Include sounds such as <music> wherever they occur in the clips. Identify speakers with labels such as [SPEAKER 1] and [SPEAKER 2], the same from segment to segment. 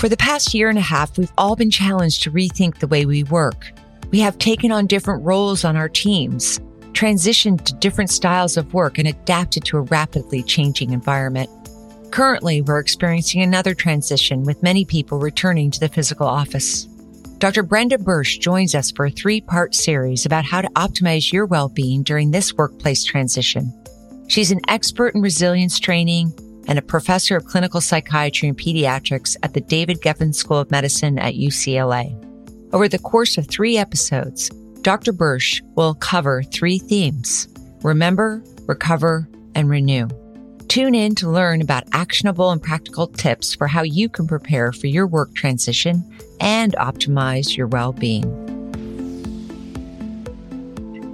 [SPEAKER 1] For the past year and a half, we've all been challenged to rethink the way we work. We have taken on different roles on our teams, transitioned to different styles of work, and adapted to a rapidly changing environment. Currently, we're experiencing another transition with many people returning to the physical office. Dr. Brenda Bursch joins us for a three part series about how to optimize your well being during this workplace transition. She's an expert in resilience training and a professor of clinical psychiatry and pediatrics at the David Geffen School of Medicine at UCLA. Over the course of three episodes, Dr. Bursch will cover three themes remember, recover, and renew. Tune in to learn about actionable and practical tips for how you can prepare for your work transition and optimize your well being.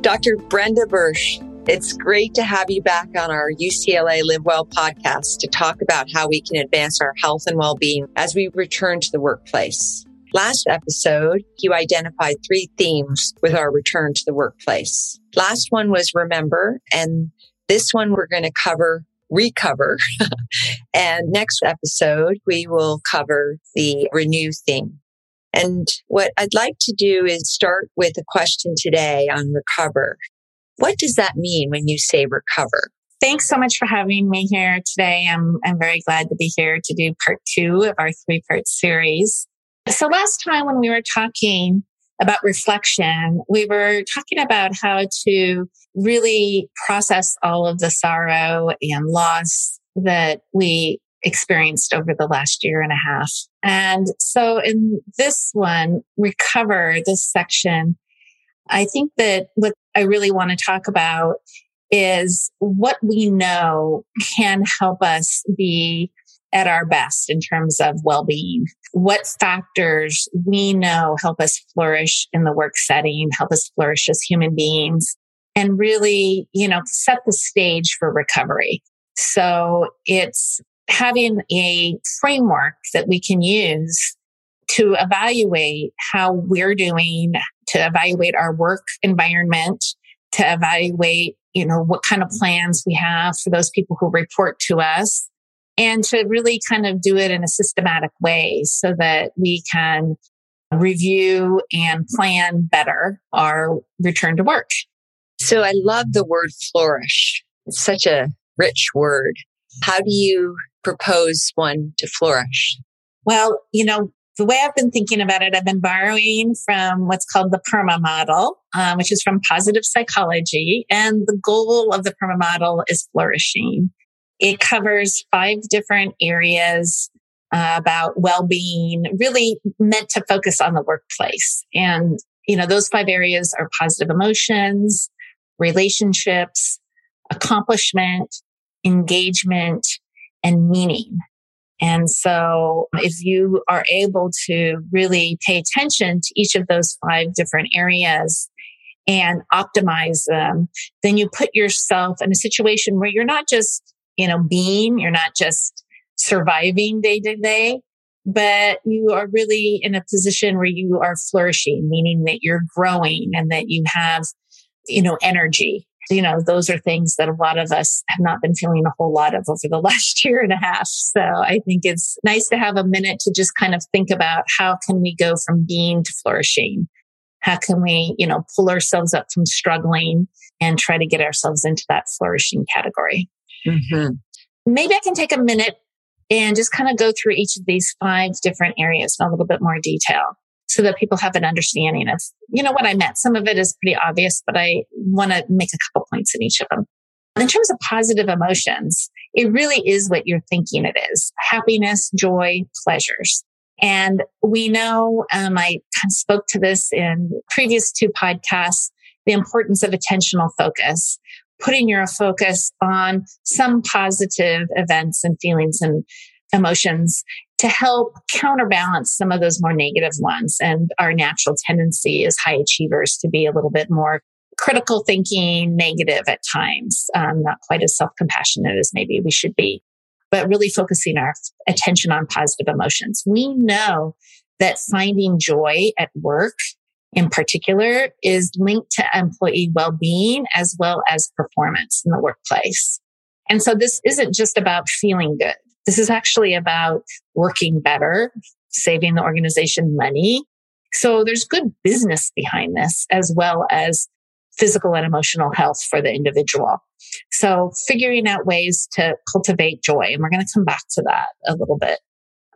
[SPEAKER 1] Dr. Brenda Bursch, it's great to have you back on our UCLA Live Well podcast to talk about how we can advance our health and well being as we return to the workplace. Last episode, you identified three themes with our return to the workplace. Last one was remember, and this one we're going to cover recover. <laughs> and next episode, we will cover the renew theme. And what I'd like to do is start with a question today on recover. What does that mean when you say recover?
[SPEAKER 2] Thanks so much for having me here today. I'm, I'm very glad to be here to do part two of our three part series. So last time when we were talking about reflection, we were talking about how to really process all of the sorrow and loss that we experienced over the last year and a half. And so in this one, recover this section, I think that what I really want to talk about is what we know can help us be at our best in terms of well-being. What factors we know help us flourish in the work setting help us flourish as human beings and really you know set the stage for recovery. So it's having a framework that we can use to evaluate how we're doing to evaluate our work environment to evaluate you know what kind of plans we have for those people who report to us and to really kind of do it in a systematic way so that we can review and plan better our return to work.
[SPEAKER 1] So I love the word flourish. It's such a rich word. How do you propose one to flourish?
[SPEAKER 2] Well, you know, the way I've been thinking about it, I've been borrowing from what's called the PERMA model, um, which is from positive psychology. And the goal of the PERMA model is flourishing. It covers five different areas uh, about well-being, really meant to focus on the workplace. And, you know, those five areas are positive emotions, relationships, accomplishment, engagement, and meaning. And so if you are able to really pay attention to each of those five different areas and optimize them, then you put yourself in a situation where you're not just you know, being. You're not just surviving day to day, but you are really in a position where you are flourishing, meaning that you're growing and that you have, you know, energy. You know, those are things that a lot of us have not been feeling a whole lot of over the <laughs> last year and a half. So I think it's nice to have a minute to just kind of think about how can we go from being to flourishing? How can we, you know, pull ourselves up from struggling and try to get ourselves into that flourishing category? Mm-hmm. Maybe I can take a minute and just kind of go through each of these five different areas in a little bit more detail so that people have an understanding of, you know, what I meant. Some of it is pretty obvious, but I want to make a couple points in each of them. In terms of positive emotions, it really is what you're thinking it is. Happiness, joy, pleasures. And we know, um, I kind of spoke to this in previous two podcasts, the importance of attentional focus putting your focus on some positive events and feelings and emotions to help counterbalance some of those more negative ones. And our natural tendency as high achievers to be a little bit more critical thinking, negative at times, um, not quite as self compassionate as maybe we should be, but really focusing our attention on positive emotions. We know that finding joy at work in particular is linked to employee well-being as well as performance in the workplace. And so this isn't just about feeling good. This is actually about working better, saving the organization money. So there's good business behind this as well as physical and emotional health for the individual. So figuring out ways to cultivate joy. And we're going to come back to that a little bit.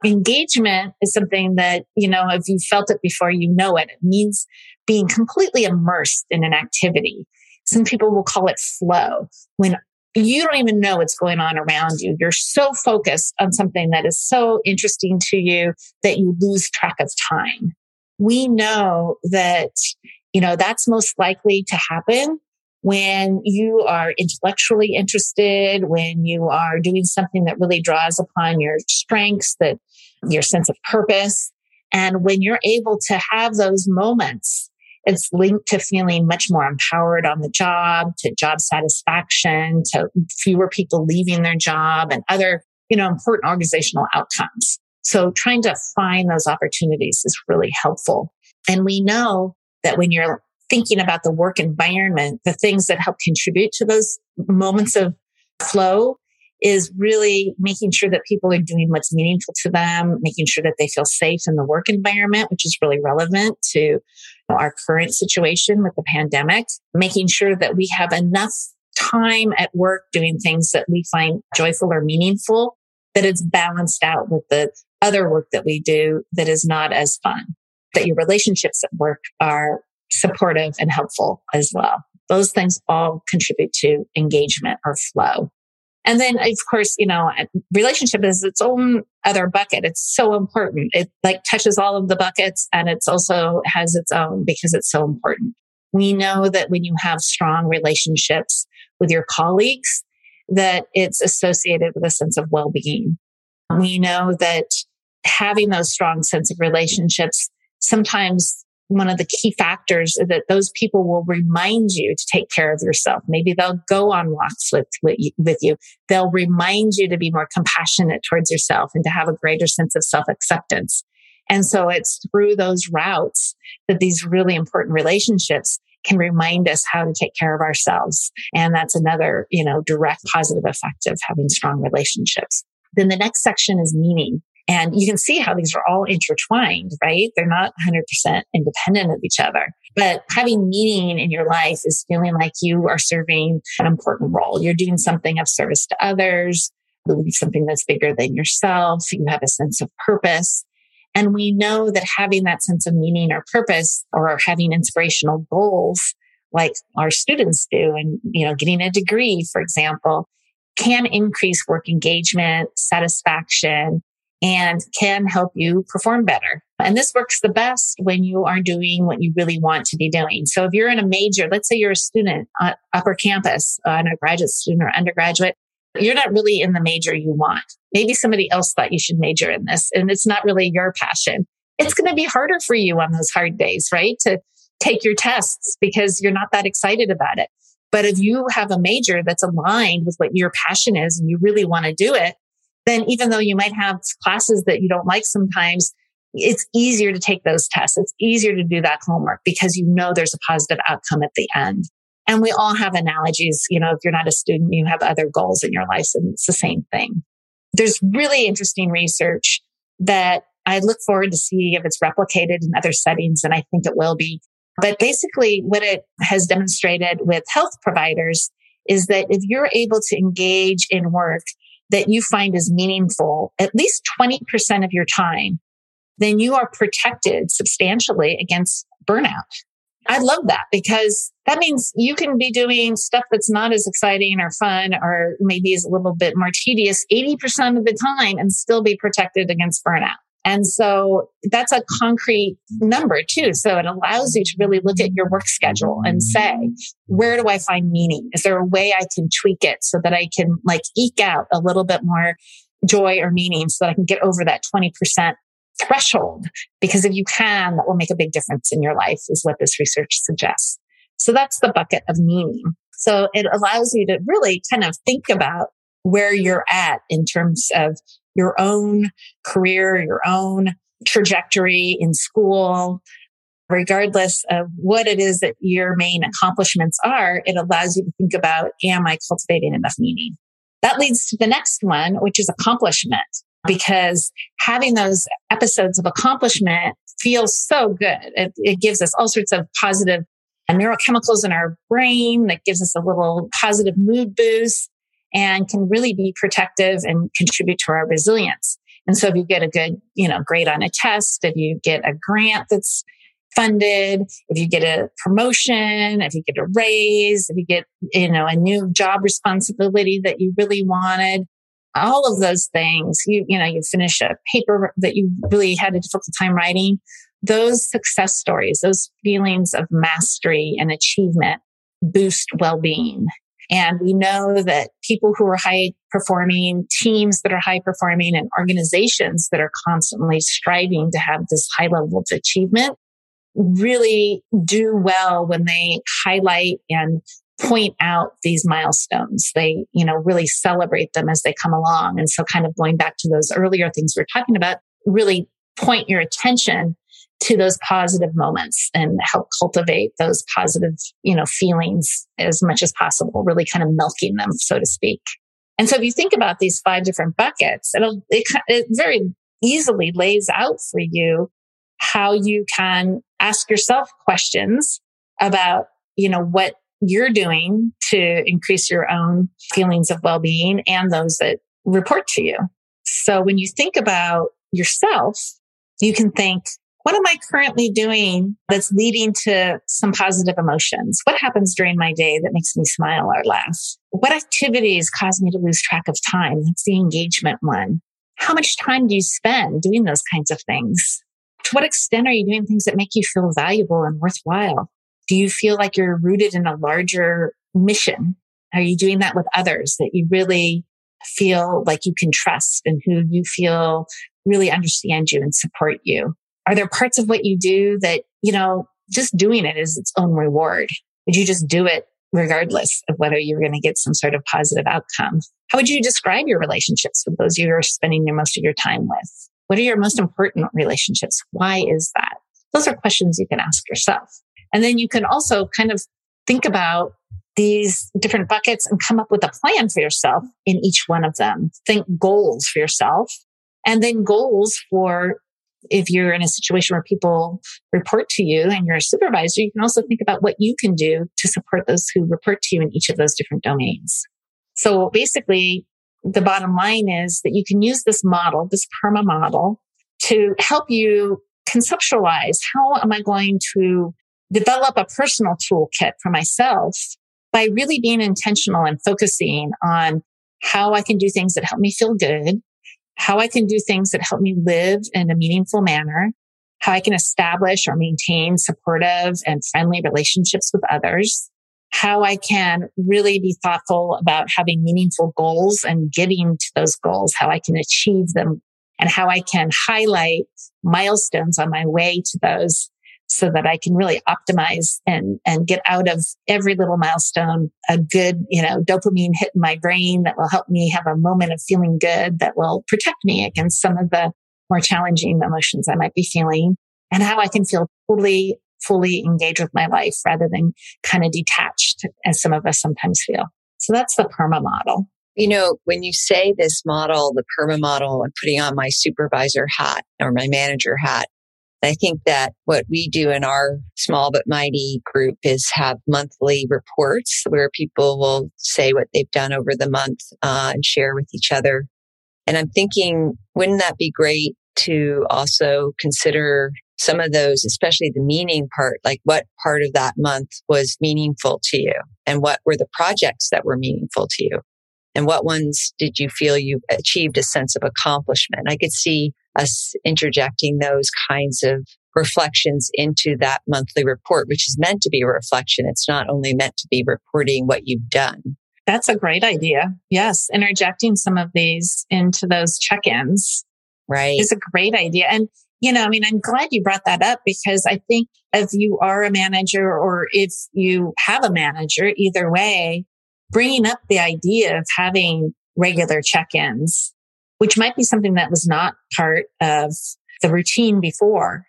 [SPEAKER 2] Engagement is something that, you know, if you felt it before, you know it. It means being completely immersed in an activity. Some people will call it flow when you don't even know what's going on around you. You're so focused on something that is so interesting to you that you lose track of time. We know that, you know, that's most likely to happen when you are intellectually interested, when you are doing something that really draws upon your strengths, that your sense of purpose. And when you're able to have those moments, it's linked to feeling much more empowered on the job, to job satisfaction, to fewer people leaving their job and other, you know, important organizational outcomes. So trying to find those opportunities is really helpful. And we know that when you're thinking about the work environment, the things that help contribute to those moments of flow is really making sure that people are doing what's meaningful to them, making sure that they feel safe in the work environment, which is really relevant to our current situation with the pandemic, making sure that we have enough time at work doing things that we find joyful or meaningful, that it's balanced out with the other work that we do that is not as fun, that your relationships at work are supportive and helpful as well. Those things all contribute to engagement or flow. And then, of course, you know, relationship is its own other bucket. It's so important. It like touches all of the buckets and it's also has its own because it's so important. We know that when you have strong relationships with your colleagues, that it's associated with a sense of well-being. We know that having those strong sense of relationships sometimes one of the key factors is that those people will remind you to take care of yourself. Maybe they'll go on walks with, with you. They'll remind you to be more compassionate towards yourself and to have a greater sense of self acceptance. And so it's through those routes that these really important relationships can remind us how to take care of ourselves. And that's another, you know, direct positive effect of having strong relationships. Then the next section is meaning. And you can see how these are all intertwined, right? They're not 100% independent of each other. But having meaning in your life is feeling like you are serving an important role. You're doing something of service to others, believe something that's bigger than yourself. You have a sense of purpose. And we know that having that sense of meaning or purpose or having inspirational goals like our students do and, you know, getting a degree, for example, can increase work engagement, satisfaction, and can help you perform better. And this works the best when you are doing what you really want to be doing. So if you're in a major, let's say you're a student on upper campus, uh, a graduate student or undergraduate, you're not really in the major you want. Maybe somebody else thought you should major in this and it's not really your passion. It's going to be harder for you on those hard days, right? To take your tests because you're not that excited about it. But if you have a major that's aligned with what your passion is and you really want to do it, then even though you might have classes that you don't like sometimes, it's easier to take those tests. It's easier to do that homework because you know there's a positive outcome at the end. And we all have analogies. You know, if you're not a student, you have other goals in your life and it's the same thing. There's really interesting research that I look forward to see if it's replicated in other settings. And I think it will be. But basically what it has demonstrated with health providers is that if you're able to engage in work that you find is meaningful at least 20% of your time, then you are protected substantially against burnout. I love that because that means you can be doing stuff that's not as exciting or fun or maybe is a little bit more tedious 80% of the time and still be protected against burnout. And so that's a concrete number too. So it allows you to really look at your work schedule and say, where do I find meaning? Is there a way I can tweak it so that I can like eke out a little bit more joy or meaning so that I can get over that 20% threshold? Because if you can, that will make a big difference in your life is what this research suggests. So that's the bucket of meaning. So it allows you to really kind of think about where you're at in terms of your own career, your own trajectory in school, regardless of what it is that your main accomplishments are, it allows you to think about, am I cultivating enough meaning? That leads to the next one, which is accomplishment. because having those episodes of accomplishment feels so good. It, it gives us all sorts of positive neurochemicals in our brain that gives us a little positive mood boost and can really be protective and contribute to our resilience. And so if you get a good, you know, grade on a test, if you get a grant that's funded, if you get a promotion, if you get a raise, if you get, you know, a new job responsibility that you really wanted, all of those things, you, you know, you finish a paper that you really had a difficult time writing. Those success stories, those feelings of mastery and achievement boost well-being. And we know that people who are high performing, teams that are high performing and organizations that are constantly striving to have this high level of achievement really do well when they highlight and point out these milestones. They, you know, really celebrate them as they come along. And so kind of going back to those earlier things we are talking about, really point your attention to those positive moments and help cultivate those positive, you know, feelings as much as possible, really kind of milking them, so to speak. And so if you think about these five different buckets, it'll, it, it very easily lays out for you how you can ask yourself questions about, you know, what you're doing to increase your own feelings of well-being and those that report to you. So when you think about yourself, you can think, what am I currently doing that's leading to some positive emotions? What happens during my day that makes me smile or laugh? What activities cause me to lose track of time? That's the engagement one. How much time do you spend doing those kinds of things? To what extent are you doing things that make you feel valuable and worthwhile? Do you feel like you're rooted in a larger mission? Are you doing that with others that you really feel like you can trust and who you feel really understand you and support you? Are there parts of what you do that, you know, just doing it is its own reward? Would you just do it regardless of whether you're going to get some sort of positive outcome? How would you describe your relationships with those you're spending your most of your time with? What are your most important relationships? Why is that? Those are questions you can ask yourself. And then you can also kind of think about these different buckets and come up with a plan for yourself in each one of them. Think goals for yourself and then goals for if you're in a situation where people report to you and you're a supervisor, you can also think about what you can do to support those who report to you in each of those different domains. So basically, the bottom line is that you can use this model, this PERMA model, to help you conceptualize how am I going to develop a personal toolkit for myself by really being intentional and focusing on how I can do things that help me feel good, how I can do things that help me live in a meaningful manner, how I can establish or maintain supportive and friendly relationships with others, how I can really be thoughtful about having meaningful goals and getting to those goals, how I can achieve them and how I can highlight milestones on my way to those so that I can really optimize and, and get out of every little milestone a good, you know, dopamine hit in my brain that will help me have a moment of feeling good that will protect me against some of the more challenging emotions I might be feeling and how I can feel totally, fully engaged with my life rather than kind of detached as some of us sometimes feel. So that's the PERMA model.
[SPEAKER 3] You know, when you say this model, the PERMA model, I'm putting on my supervisor hat or my manager hat. I think that what we do in our small but mighty group is have monthly reports where people will say what they've done over the month uh, and share with each other. And I'm thinking, wouldn't that be great to also consider some of those, especially the meaning part, like what part of that month was meaningful to you and what were the projects that were meaningful to you? And what ones did you feel you achieved a sense of accomplishment? I could see us interjecting those kinds of reflections into that monthly report, which is meant to be a reflection. It's not only meant to be reporting what you've done.
[SPEAKER 2] That's a great idea. Yes. Interjecting some of these into those check ins.
[SPEAKER 3] Right.
[SPEAKER 2] Is a great idea. And, you know, I mean, I'm glad you brought that up because I think if you are a manager or if you have a manager, either way, bringing up the idea of having regular check ins which might be something that was not part of the routine before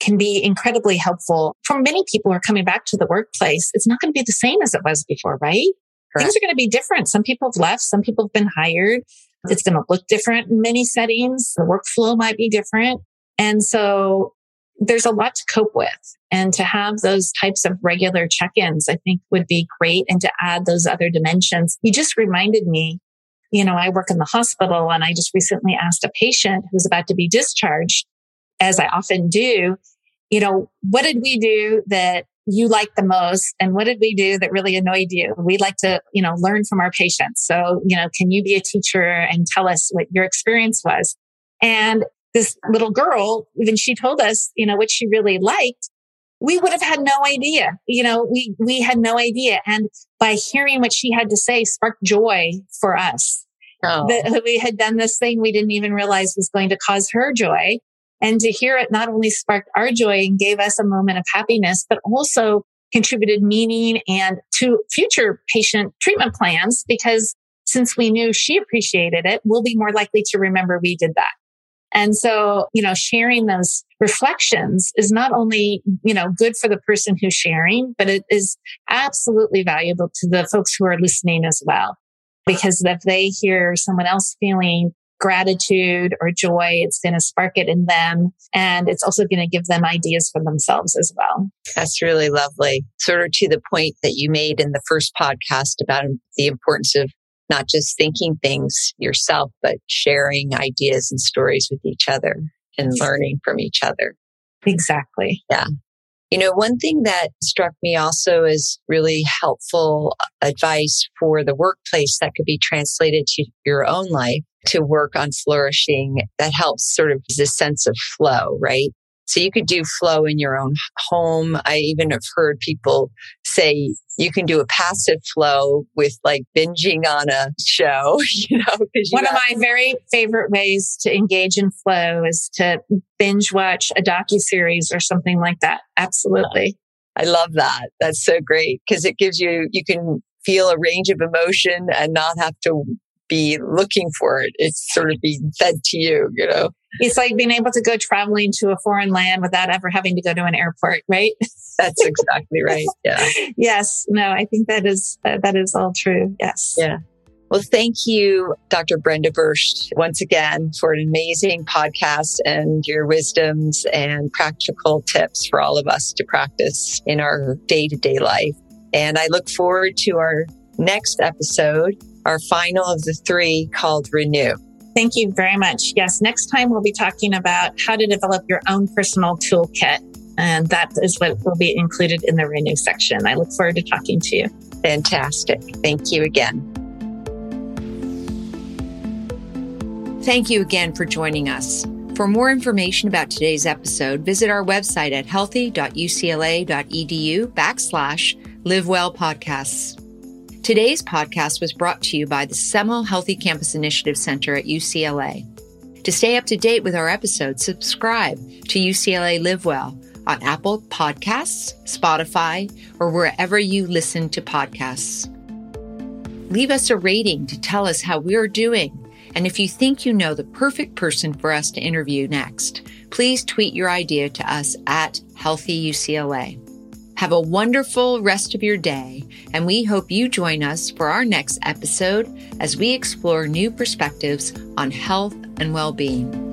[SPEAKER 2] can be incredibly helpful for many people who are coming back to the workplace. It's not going to be the same as it was before, right? Correct. Things are going to be different. Some people have left. Some people have been hired. It's going to look different in many settings. The workflow might be different. And so there's a lot to cope with. And to have those types of regular check ins, I think would be great. And to add those other dimensions. You just reminded me, you know, I work in the hospital and I just recently asked a patient who's about to be discharged, as I often do, you know, what did we do that you like the most and what did we do that really annoyed you we like to you know learn from our patients so you know can you be a teacher and tell us what your experience was and this little girl even she told us you know what she really liked we would have had no idea you know we we had no idea and by hearing what she had to say sparked joy for us oh. that we had done this thing we didn't even realize was going to cause her joy and to hear it not only sparked our joy and gave us a moment of happiness, but also contributed meaning and to future patient treatment plans because since we knew she appreciated it, we'll be more likely to remember we did that. And so, you know, sharing those reflections is not only, you know, good for the person who's sharing, but it is absolutely valuable to the folks who are listening as well. Because if they hear someone else feeling gratitude or joy. It's going to spark it in them. And it's also going to give them ideas for themselves as well.
[SPEAKER 3] That's really lovely. Sort of to the point that you made in the first podcast about the importance of not just thinking things yourself, but sharing ideas and stories with each other and learning from each other.
[SPEAKER 2] Exactly.
[SPEAKER 3] Yeah. You know, one thing that struck me also as really helpful advice for the workplace that could be translated to your own life to work on flourishing that helps sort of the sense of flow, right? So you could do flow in your own home. I even have heard people say you can do a passive flow with like binging on a show, <laughs> you know. You
[SPEAKER 2] One of my very favorite ways to engage in flow is to binge watch a docu series or something like that. Absolutely.
[SPEAKER 3] I love that. That's so great because it gives you you can feel a range of emotion and not have to be looking for it. It's sort of being fed to you, you know?
[SPEAKER 2] It's like being able to go traveling to a foreign land without ever having to go to an airport, right? <laughs>
[SPEAKER 3] That's exactly right. Yeah.
[SPEAKER 2] yes. No, I think that is, uh, that is all true. Yes.
[SPEAKER 3] Yeah. Well, thank you, Dr. Brenda Bursch, once again for an amazing podcast and your wisdoms and practical tips for all of us to practice in our day to day life. And I look forward to our next episode our final of the three called Renew.
[SPEAKER 2] Thank you very much. Yes, next time we'll be talking about how to develop your own personal toolkit. And that is what will be included in the Renew section. I look forward to talking to you.
[SPEAKER 3] Fantastic. Thank you again.
[SPEAKER 1] Thank you again for joining us. For more information about today's episode, visit our website at healthy.ucla.edu backslash live well podcasts. Today's podcast was brought to you by the Semel Healthy Campus Initiative Center at UCLA. To stay up to date with our episodes, subscribe to UCLA Live Well on Apple Podcasts, Spotify, or wherever you listen to podcasts. Leave us a rating to tell us how we're doing. And if you think you know the perfect person for us to interview next, please tweet your idea to us at Healthy UCLA. Have a wonderful rest of your day, and we hope you join us for our next episode as we explore new perspectives on health and well being.